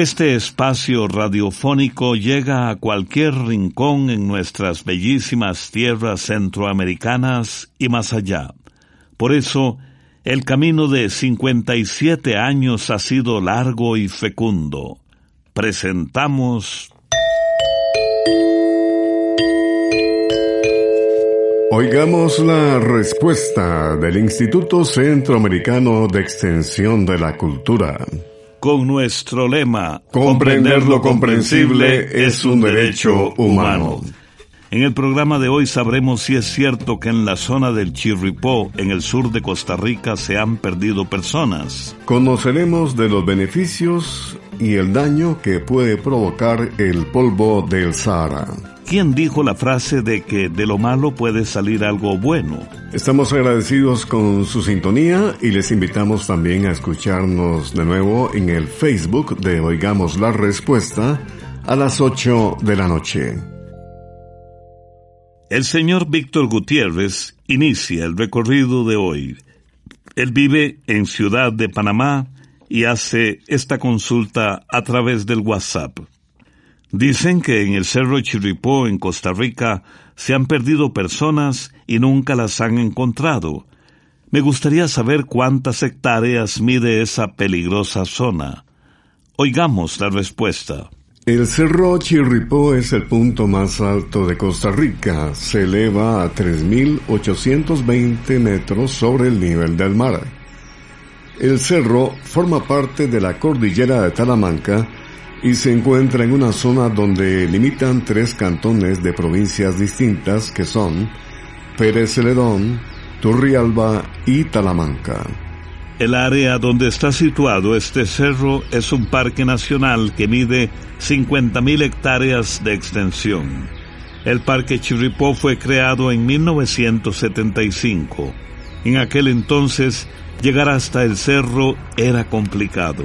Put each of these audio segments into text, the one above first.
Este espacio radiofónico llega a cualquier rincón en nuestras bellísimas tierras centroamericanas y más allá. Por eso, el camino de 57 años ha sido largo y fecundo. Presentamos... Oigamos la respuesta del Instituto Centroamericano de Extensión de la Cultura con nuestro lema Comprender lo comprensible es un derecho humano. En el programa de hoy sabremos si es cierto que en la zona del Chirripó, en el sur de Costa Rica, se han perdido personas. Conoceremos de los beneficios y el daño que puede provocar el polvo del Sahara. ¿Quién dijo la frase de que de lo malo puede salir algo bueno? Estamos agradecidos con su sintonía y les invitamos también a escucharnos de nuevo en el Facebook de Oigamos la Respuesta a las 8 de la noche. El señor Víctor Gutiérrez inicia el recorrido de hoy. Él vive en Ciudad de Panamá y hace esta consulta a través del WhatsApp. Dicen que en el Cerro Chirripó, en Costa Rica, se han perdido personas y nunca las han encontrado. Me gustaría saber cuántas hectáreas mide esa peligrosa zona. Oigamos la respuesta. El Cerro Chirripó es el punto más alto de Costa Rica. Se eleva a 3.820 metros sobre el nivel del mar. El cerro forma parte de la cordillera de Talamanca y se encuentra en una zona donde limitan tres cantones de provincias distintas que son Pérez Celedón, Turrialba y Talamanca. El área donde está situado este cerro es un parque nacional que mide 50.000 hectáreas de extensión. El parque Chirripó fue creado en 1975. En aquel entonces, llegar hasta el cerro era complicado.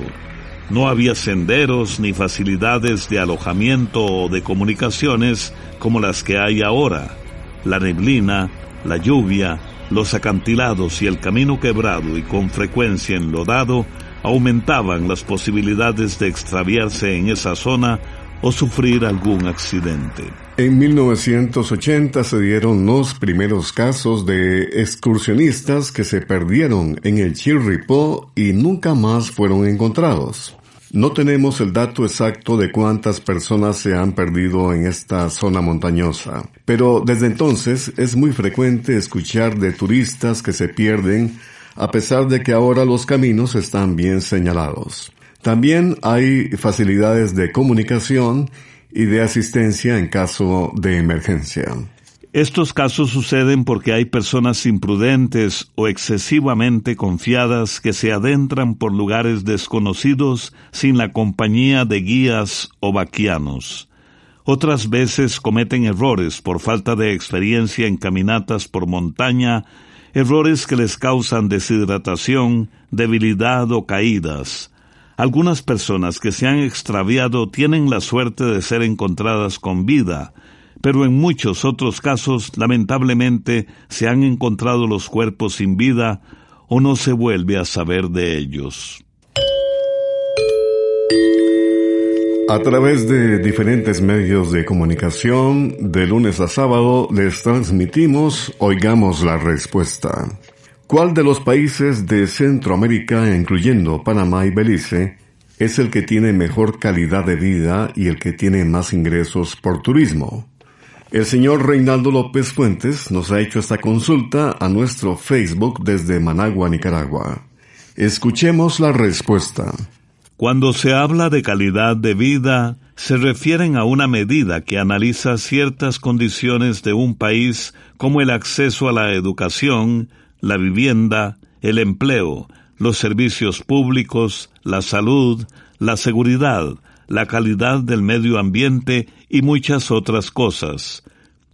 No había senderos ni facilidades de alojamiento o de comunicaciones como las que hay ahora. La neblina, la lluvia, los acantilados y el camino quebrado y con frecuencia enlodado aumentaban las posibilidades de extraviarse en esa zona o sufrir algún accidente. En 1980 se dieron los primeros casos de excursionistas que se perdieron en el Chirripó y nunca más fueron encontrados. No tenemos el dato exacto de cuántas personas se han perdido en esta zona montañosa, pero desde entonces es muy frecuente escuchar de turistas que se pierden a pesar de que ahora los caminos están bien señalados. También hay facilidades de comunicación y de asistencia en caso de emergencia. Estos casos suceden porque hay personas imprudentes o excesivamente confiadas que se adentran por lugares desconocidos sin la compañía de guías o vaquianos. Otras veces cometen errores por falta de experiencia en caminatas por montaña, errores que les causan deshidratación, debilidad o caídas. Algunas personas que se han extraviado tienen la suerte de ser encontradas con vida, pero en muchos otros casos lamentablemente se han encontrado los cuerpos sin vida o no se vuelve a saber de ellos. A través de diferentes medios de comunicación, de lunes a sábado, les transmitimos Oigamos la Respuesta. ¿Cuál de los países de Centroamérica, incluyendo Panamá y Belice, es el que tiene mejor calidad de vida y el que tiene más ingresos por turismo? El señor Reinaldo López Fuentes nos ha hecho esta consulta a nuestro Facebook desde Managua, Nicaragua. Escuchemos la respuesta. Cuando se habla de calidad de vida, se refieren a una medida que analiza ciertas condiciones de un país como el acceso a la educación, la vivienda, el empleo, los servicios públicos, la salud, la seguridad, la calidad del medio ambiente y muchas otras cosas.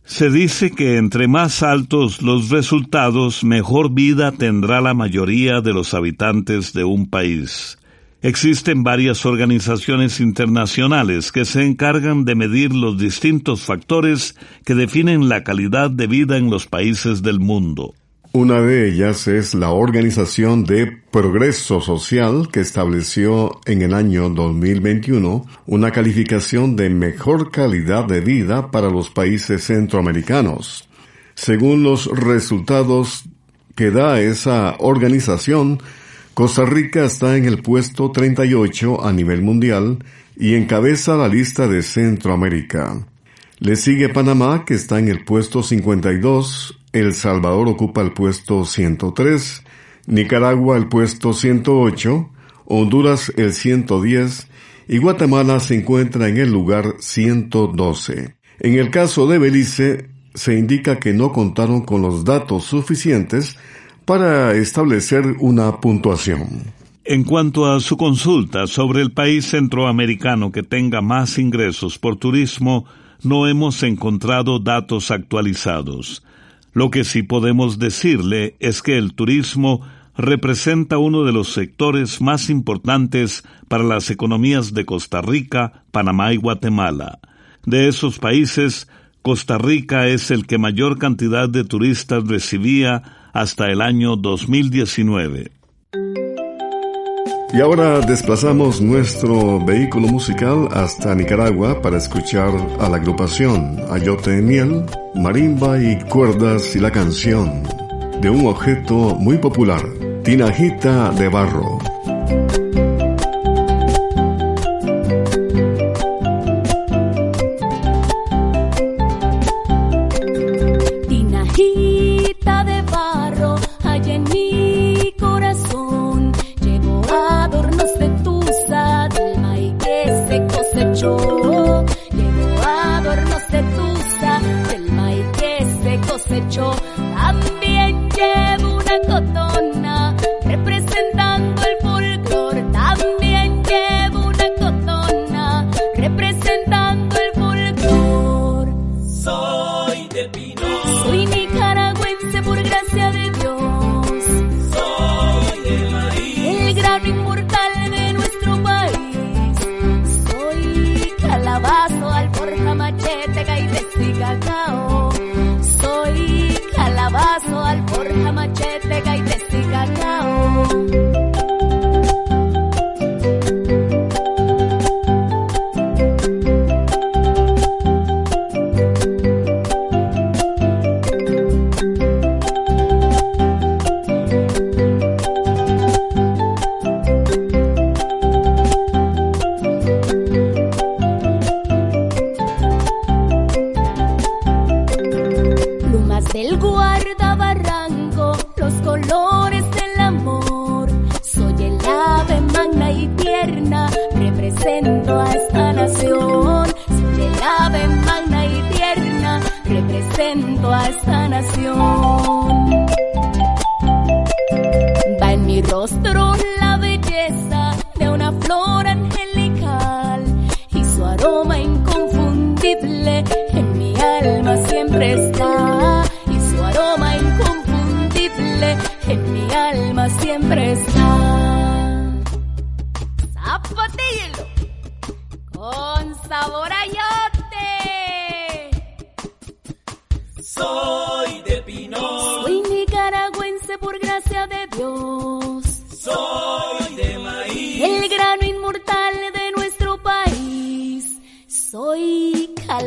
Se dice que entre más altos los resultados, mejor vida tendrá la mayoría de los habitantes de un país. Existen varias organizaciones internacionales que se encargan de medir los distintos factores que definen la calidad de vida en los países del mundo. Una de ellas es la Organización de Progreso Social que estableció en el año 2021 una calificación de mejor calidad de vida para los países centroamericanos. Según los resultados que da esa organización, Costa Rica está en el puesto 38 a nivel mundial y encabeza la lista de Centroamérica. Le sigue Panamá, que está en el puesto 52, El Salvador ocupa el puesto 103, Nicaragua el puesto 108, Honduras el 110 y Guatemala se encuentra en el lugar 112. En el caso de Belice, se indica que no contaron con los datos suficientes para establecer una puntuación. En cuanto a su consulta sobre el país centroamericano que tenga más ingresos por turismo, no hemos encontrado datos actualizados. Lo que sí podemos decirle es que el turismo representa uno de los sectores más importantes para las economías de Costa Rica, Panamá y Guatemala. De esos países, Costa Rica es el que mayor cantidad de turistas recibía hasta el año 2019. Y ahora desplazamos nuestro vehículo musical hasta Nicaragua para escuchar a la agrupación Ayote Miel, Marimba y Cuerdas y la canción de un objeto muy popular, Tinajita de Barro. pecho.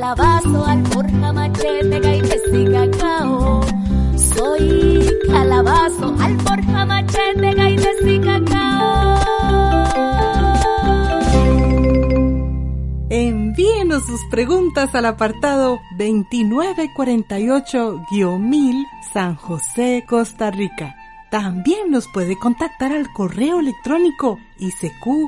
Calabazo, alforja, machete, gaites y cacao. Soy calabazo, alforja, machete, gaites y cacao. Envíenos sus preguntas al apartado 2948-1000 San José, Costa Rica. También nos puede contactar al correo electrónico isq.org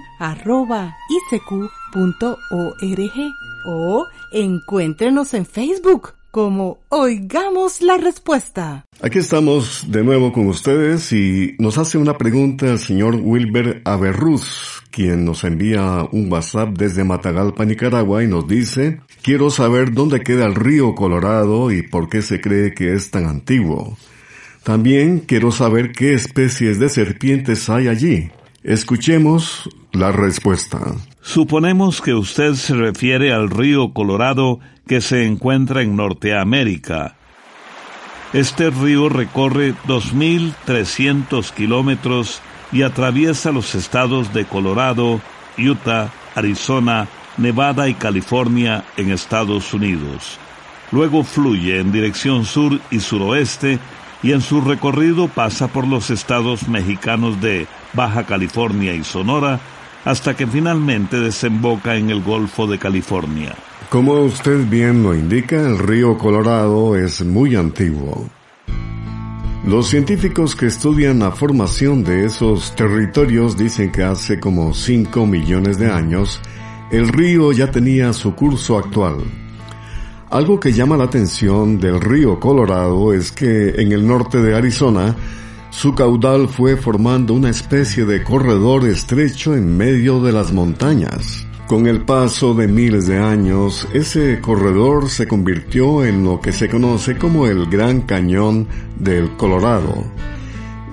o encuéntrenos en Facebook como Oigamos la Respuesta. Aquí estamos de nuevo con ustedes y nos hace una pregunta el señor Wilber Averruz, quien nos envía un WhatsApp desde Matagalpa, Nicaragua y nos dice, quiero saber dónde queda el río Colorado y por qué se cree que es tan antiguo. También quiero saber qué especies de serpientes hay allí. Escuchemos la respuesta. Suponemos que usted se refiere al río Colorado que se encuentra en Norteamérica. Este río recorre 2.300 kilómetros y atraviesa los estados de Colorado, Utah, Arizona, Nevada y California en Estados Unidos. Luego fluye en dirección sur y suroeste y en su recorrido pasa por los estados mexicanos de Baja California y Sonora hasta que finalmente desemboca en el Golfo de California. Como usted bien lo indica, el río Colorado es muy antiguo. Los científicos que estudian la formación de esos territorios dicen que hace como 5 millones de años el río ya tenía su curso actual. Algo que llama la atención del río Colorado es que en el norte de Arizona su caudal fue formando una especie de corredor estrecho en medio de las montañas. Con el paso de miles de años, ese corredor se convirtió en lo que se conoce como el Gran Cañón del Colorado.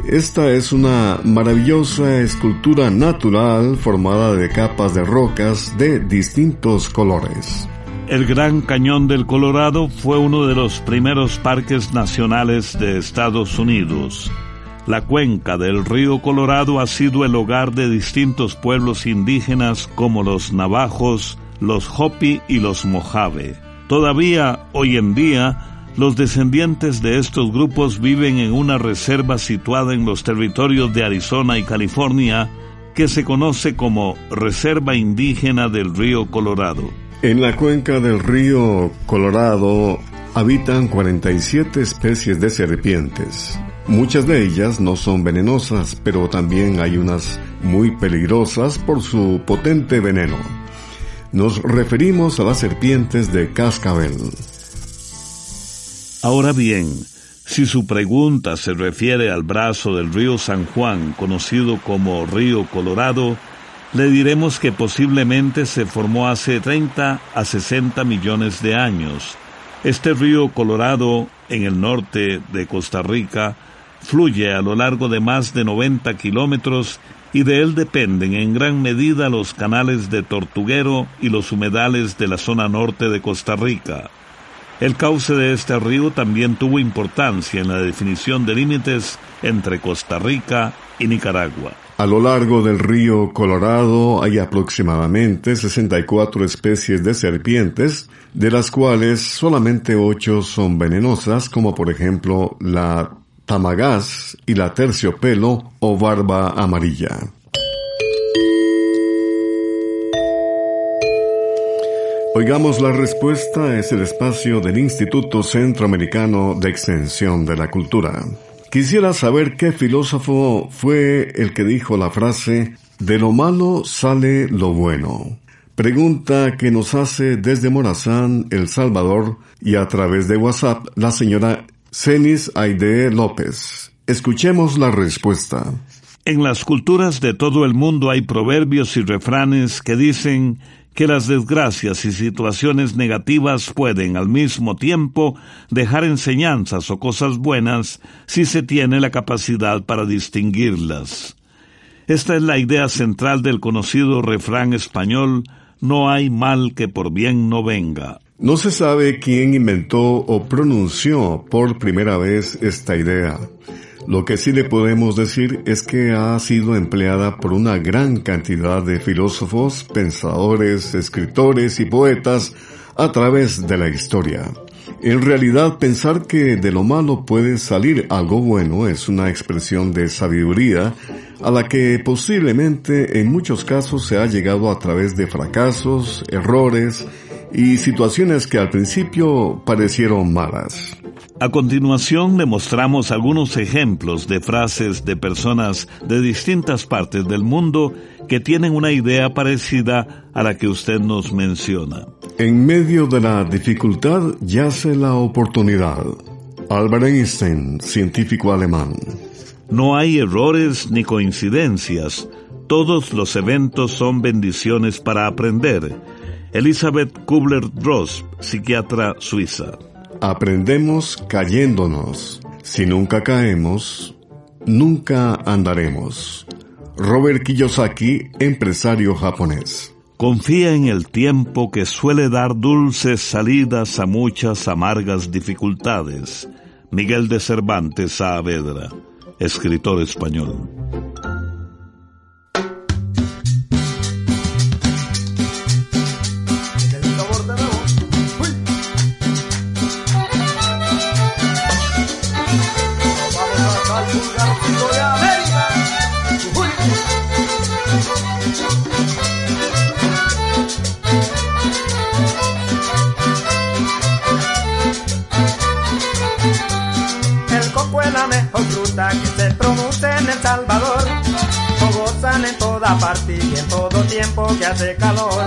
Esta es una maravillosa escultura natural formada de capas de rocas de distintos colores. El Gran Cañón del Colorado fue uno de los primeros parques nacionales de Estados Unidos. La cuenca del río Colorado ha sido el hogar de distintos pueblos indígenas como los navajos, los Hopi y los Mojave. Todavía, hoy en día, los descendientes de estos grupos viven en una reserva situada en los territorios de Arizona y California que se conoce como Reserva Indígena del Río Colorado. En la cuenca del río Colorado habitan 47 especies de serpientes. Muchas de ellas no son venenosas, pero también hay unas muy peligrosas por su potente veneno. Nos referimos a las serpientes de cascabel. Ahora bien, si su pregunta se refiere al brazo del río San Juan, conocido como río Colorado, le diremos que posiblemente se formó hace 30 a 60 millones de años. Este río Colorado, en el norte de Costa Rica, fluye a lo largo de más de 90 kilómetros y de él dependen en gran medida los canales de Tortuguero y los humedales de la zona norte de Costa Rica. El cauce de este río también tuvo importancia en la definición de límites entre Costa Rica y Nicaragua. A lo largo del río Colorado hay aproximadamente 64 especies de serpientes, de las cuales solamente 8 son venenosas, como por ejemplo la tamagás y la terciopelo o barba amarilla. Oigamos la respuesta, es el espacio del Instituto Centroamericano de Extensión de la Cultura. Quisiera saber qué filósofo fue el que dijo la frase, de lo malo sale lo bueno. Pregunta que nos hace desde Morazán, El Salvador, y a través de WhatsApp la señora Cenis Aide López. Escuchemos la respuesta. En las culturas de todo el mundo hay proverbios y refranes que dicen que las desgracias y situaciones negativas pueden al mismo tiempo dejar enseñanzas o cosas buenas si se tiene la capacidad para distinguirlas. Esta es la idea central del conocido refrán español No hay mal que por bien no venga. No se sabe quién inventó o pronunció por primera vez esta idea. Lo que sí le podemos decir es que ha sido empleada por una gran cantidad de filósofos, pensadores, escritores y poetas a través de la historia. En realidad, pensar que de lo malo puede salir algo bueno es una expresión de sabiduría a la que posiblemente en muchos casos se ha llegado a través de fracasos, errores y situaciones que al principio parecieron malas. A continuación le mostramos algunos ejemplos de frases de personas de distintas partes del mundo que tienen una idea parecida a la que usted nos menciona. En medio de la dificultad yace la oportunidad. Albert Einstein, científico alemán. No hay errores ni coincidencias. Todos los eventos son bendiciones para aprender Elizabeth Kubler-Ross, psiquiatra suiza. Aprendemos cayéndonos. Si nunca caemos, nunca andaremos. Robert Kiyosaki, empresario japonés. Confía en el tiempo que suele dar dulces salidas a muchas amargas dificultades. Miguel de Cervantes Saavedra, escritor español. Parte y en todo tiempo que hace calor.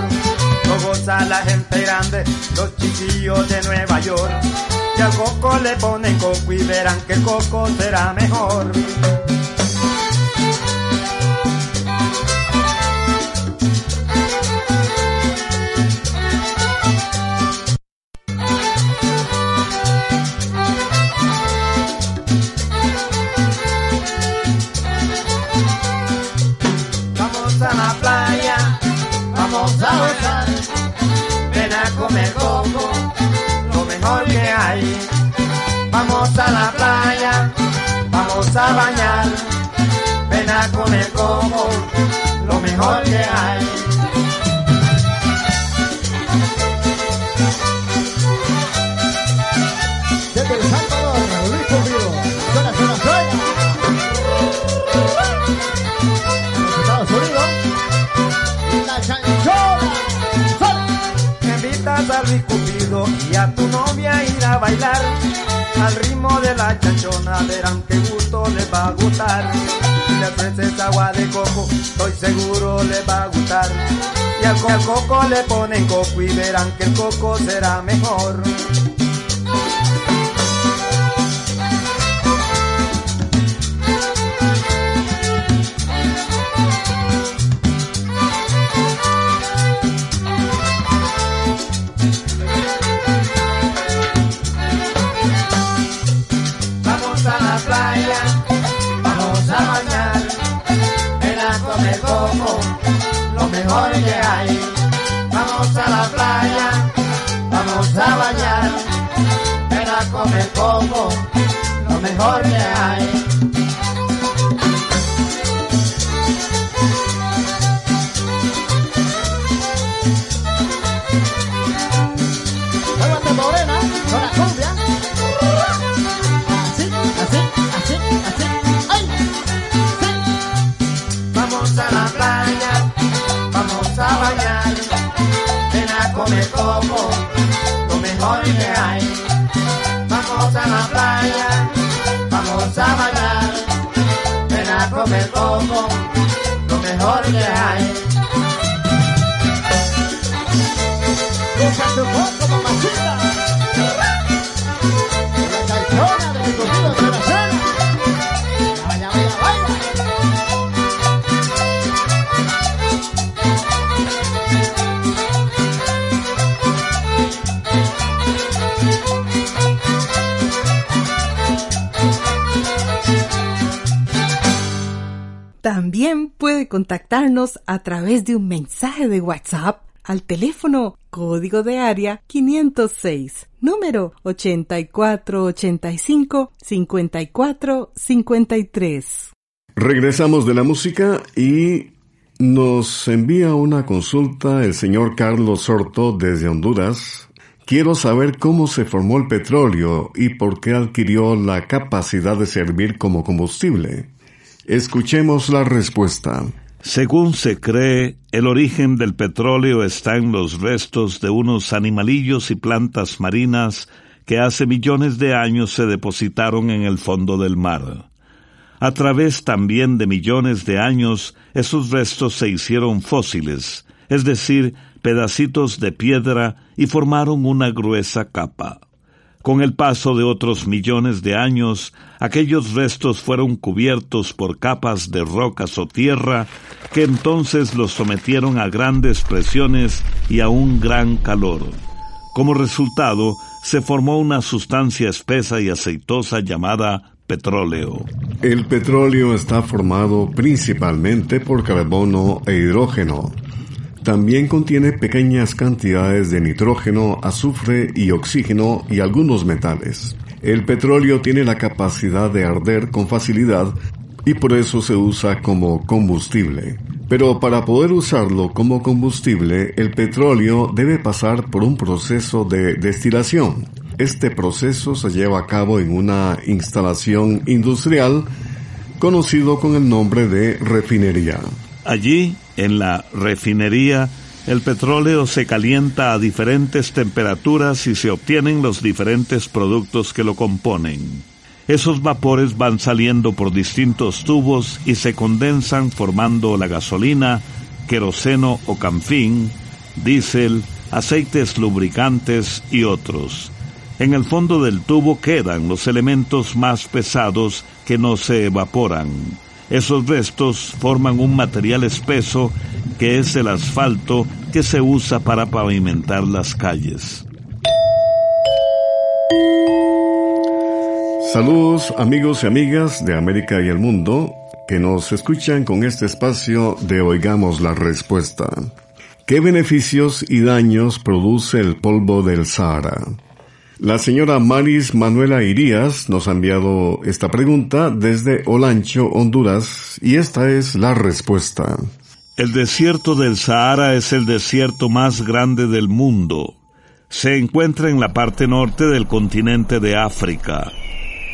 Lo goza la gente grande, los chiquillos de Nueva York. Y al coco le ponen coco y verán que el coco será mejor. A la playa, vamos a bañar, ven a comer como lo mejor que hay. Y a tu novia ir a bailar al ritmo de la chanchona verán qué gusto les va a gustar. Si le ofreces agua de coco, estoy seguro les va a gustar. Y al coco le ponen coco y verán que el coco será mejor. Vamos a la playa, vamos a bañar, ven a comer coco, lo mejor que hay. Lo mejor que hay. Vamos a la playa, vamos a bailar, ven a comer coco, lo mejor que hay. tu poco, mamacita. Contactarnos a través de un mensaje de WhatsApp al teléfono código de área 506, número 8485-5453. Regresamos de la música y nos envía una consulta el señor Carlos Sorto desde Honduras. Quiero saber cómo se formó el petróleo y por qué adquirió la capacidad de servir como combustible. Escuchemos la respuesta. Según se cree, el origen del petróleo está en los restos de unos animalillos y plantas marinas que hace millones de años se depositaron en el fondo del mar. A través también de millones de años, esos restos se hicieron fósiles, es decir, pedacitos de piedra y formaron una gruesa capa. Con el paso de otros millones de años, aquellos restos fueron cubiertos por capas de rocas o tierra que entonces los sometieron a grandes presiones y a un gran calor. Como resultado, se formó una sustancia espesa y aceitosa llamada petróleo. El petróleo está formado principalmente por carbono e hidrógeno. También contiene pequeñas cantidades de nitrógeno, azufre y oxígeno y algunos metales. El petróleo tiene la capacidad de arder con facilidad y por eso se usa como combustible. Pero para poder usarlo como combustible, el petróleo debe pasar por un proceso de destilación. Este proceso se lleva a cabo en una instalación industrial conocido con el nombre de refinería. Allí, en la refinería, el petróleo se calienta a diferentes temperaturas y se obtienen los diferentes productos que lo componen. Esos vapores van saliendo por distintos tubos y se condensan formando la gasolina, queroseno o canfín, diésel, aceites lubricantes y otros. En el fondo del tubo quedan los elementos más pesados que no se evaporan. Esos restos forman un material espeso que es el asfalto que se usa para pavimentar las calles. Saludos amigos y amigas de América y el mundo que nos escuchan con este espacio de Oigamos la Respuesta. ¿Qué beneficios y daños produce el polvo del Sahara? La señora Maris Manuela Irías nos ha enviado esta pregunta desde Olancho, Honduras, y esta es la respuesta. El desierto del Sahara es el desierto más grande del mundo. Se encuentra en la parte norte del continente de África.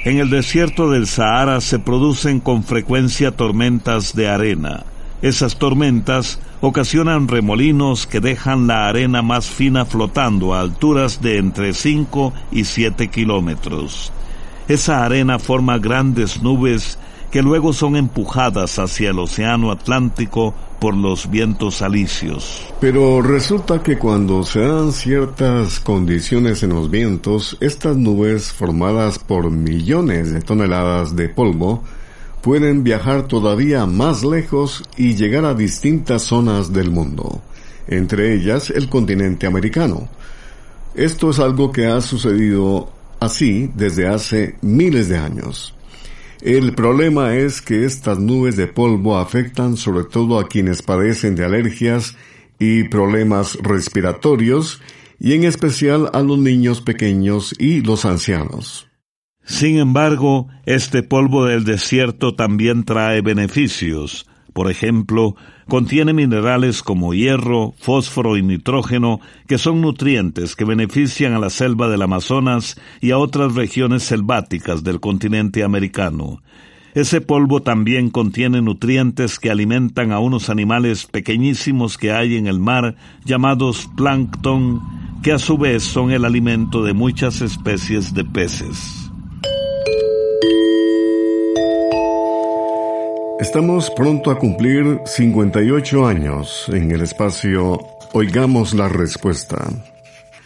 En el desierto del Sahara se producen con frecuencia tormentas de arena. Esas tormentas ocasionan remolinos que dejan la arena más fina flotando a alturas de entre 5 y 7 kilómetros. Esa arena forma grandes nubes que luego son empujadas hacia el Océano Atlántico por los vientos alisios. Pero resulta que cuando se dan ciertas condiciones en los vientos, estas nubes formadas por millones de toneladas de polvo pueden viajar todavía más lejos y llegar a distintas zonas del mundo, entre ellas el continente americano. Esto es algo que ha sucedido así desde hace miles de años. El problema es que estas nubes de polvo afectan sobre todo a quienes padecen de alergias y problemas respiratorios y en especial a los niños pequeños y los ancianos. Sin embargo, este polvo del desierto también trae beneficios. Por ejemplo, contiene minerales como hierro, fósforo y nitrógeno, que son nutrientes que benefician a la selva del Amazonas y a otras regiones selváticas del continente americano. Ese polvo también contiene nutrientes que alimentan a unos animales pequeñísimos que hay en el mar, llamados plancton, que a su vez son el alimento de muchas especies de peces. Estamos pronto a cumplir 58 años en el espacio Oigamos la Respuesta.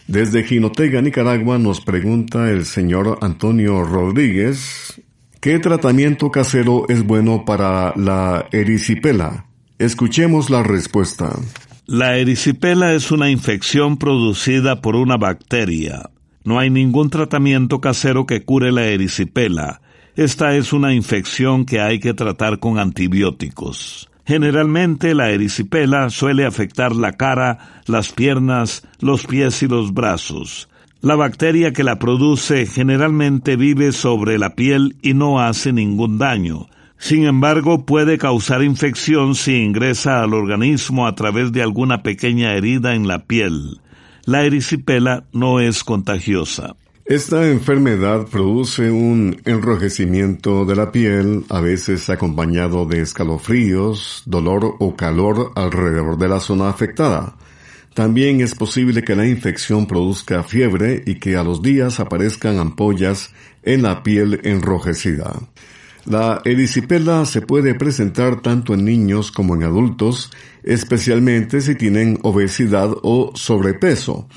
Desde Jinotega, Nicaragua, nos pregunta el señor Antonio Rodríguez, ¿qué tratamiento casero es bueno para la erisipela? Escuchemos la respuesta. La erisipela es una infección producida por una bacteria. No hay ningún tratamiento casero que cure la erisipela esta es una infección que hay que tratar con antibióticos. Generalmente la erisipela suele afectar la cara, las piernas, los pies y los brazos. La bacteria que la produce generalmente vive sobre la piel y no hace ningún daño. Sin embargo, puede causar infección si ingresa al organismo a través de alguna pequeña herida en la piel. La erisipela no es contagiosa. Esta enfermedad produce un enrojecimiento de la piel, a veces acompañado de escalofríos, dolor o calor alrededor de la zona afectada. También es posible que la infección produzca fiebre y que a los días aparezcan ampollas en la piel enrojecida. La erisipela se puede presentar tanto en niños como en adultos, especialmente si tienen obesidad o sobrepeso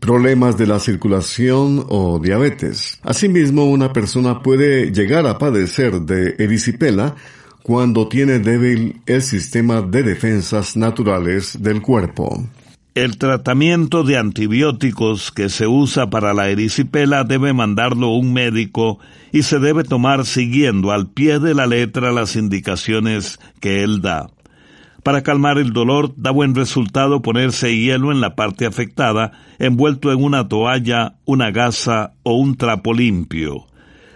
problemas de la circulación o diabetes. Asimismo, una persona puede llegar a padecer de erisipela cuando tiene débil el sistema de defensas naturales del cuerpo. El tratamiento de antibióticos que se usa para la erisipela debe mandarlo un médico y se debe tomar siguiendo al pie de la letra las indicaciones que él da. Para calmar el dolor da buen resultado ponerse hielo en la parte afectada, envuelto en una toalla, una gasa o un trapo limpio.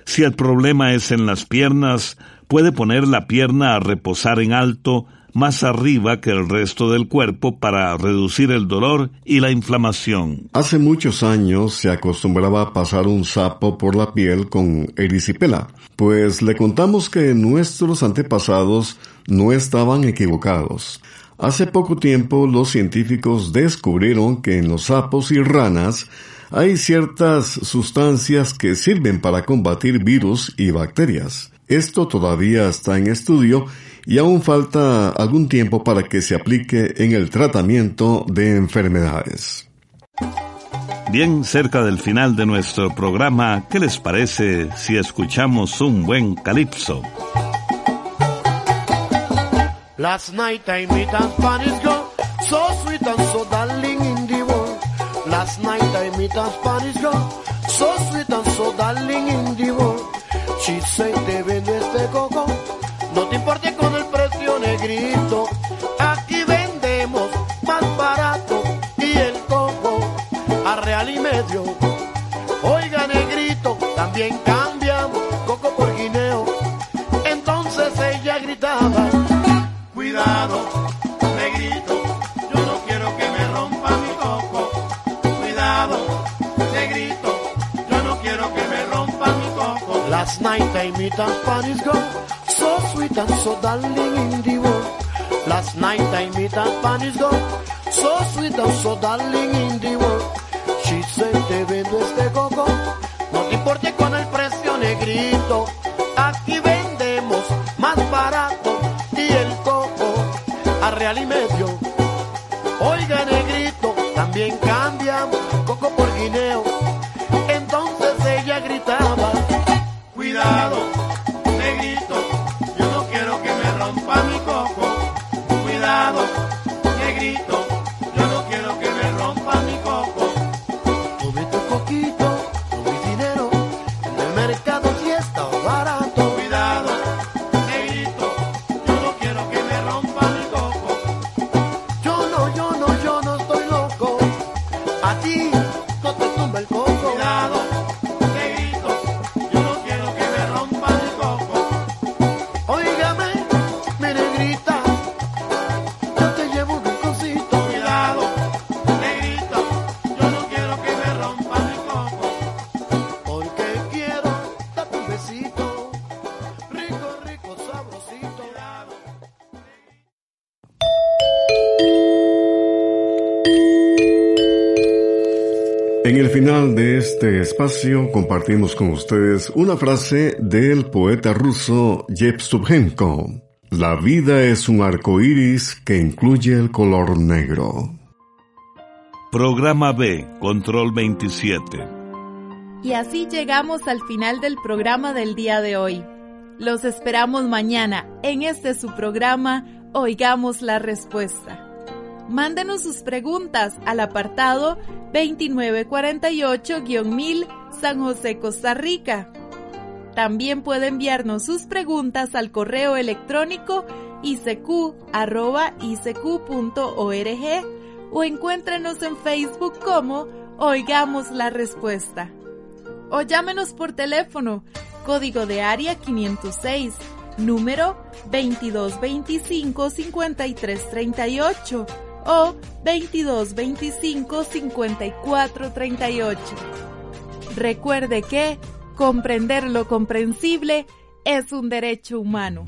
Si el problema es en las piernas, puede poner la pierna a reposar en alto, más arriba que el resto del cuerpo para reducir el dolor y la inflamación. Hace muchos años se acostumbraba a pasar un sapo por la piel con erisipela, pues le contamos que nuestros antepasados no estaban equivocados. Hace poco tiempo los científicos descubrieron que en los sapos y ranas hay ciertas sustancias que sirven para combatir virus y bacterias. Esto todavía está en estudio y aún falta algún tiempo para que se aplique en el tratamiento de enfermedades. Bien cerca del final de nuestro programa, ¿qué les parece si escuchamos un buen calipso? Last night I met a Spanish girl, so sweet and so darling in the world. Last night I met a Spanish girl, so sweet and so darling in the world. She said, te vendo este coco, no te importe con el precio negrito. Aquí vendemos más barato y el coco a real y medio. Oiga negrito, también cambiamos I met a Spanish girl, so sweet and so darling in the world. Last night I met a Spanish girl, so sweet and so darling in the world. She said, te vendo este coco, no te importe con el precio negrito. Aquí vendemos más barato y el coco a real y medio. Oiga negrito, también cambiamos coco por guineo. Espacio compartimos con ustedes una frase del poeta ruso Yevstuphenko. La vida es un arco iris que incluye el color negro. Programa B, Control 27. Y así llegamos al final del programa del día de hoy. Los esperamos mañana en este su programa Oigamos la Respuesta. Mándenos sus preguntas al apartado 2948-1000 San José, Costa Rica. También puede enviarnos sus preguntas al correo electrónico isq.org o encuéntrenos en Facebook como Oigamos la Respuesta. O llámenos por teléfono, código de área 506, número 2225-5338 o 2225-5438. Recuerde que comprender lo comprensible es un derecho humano.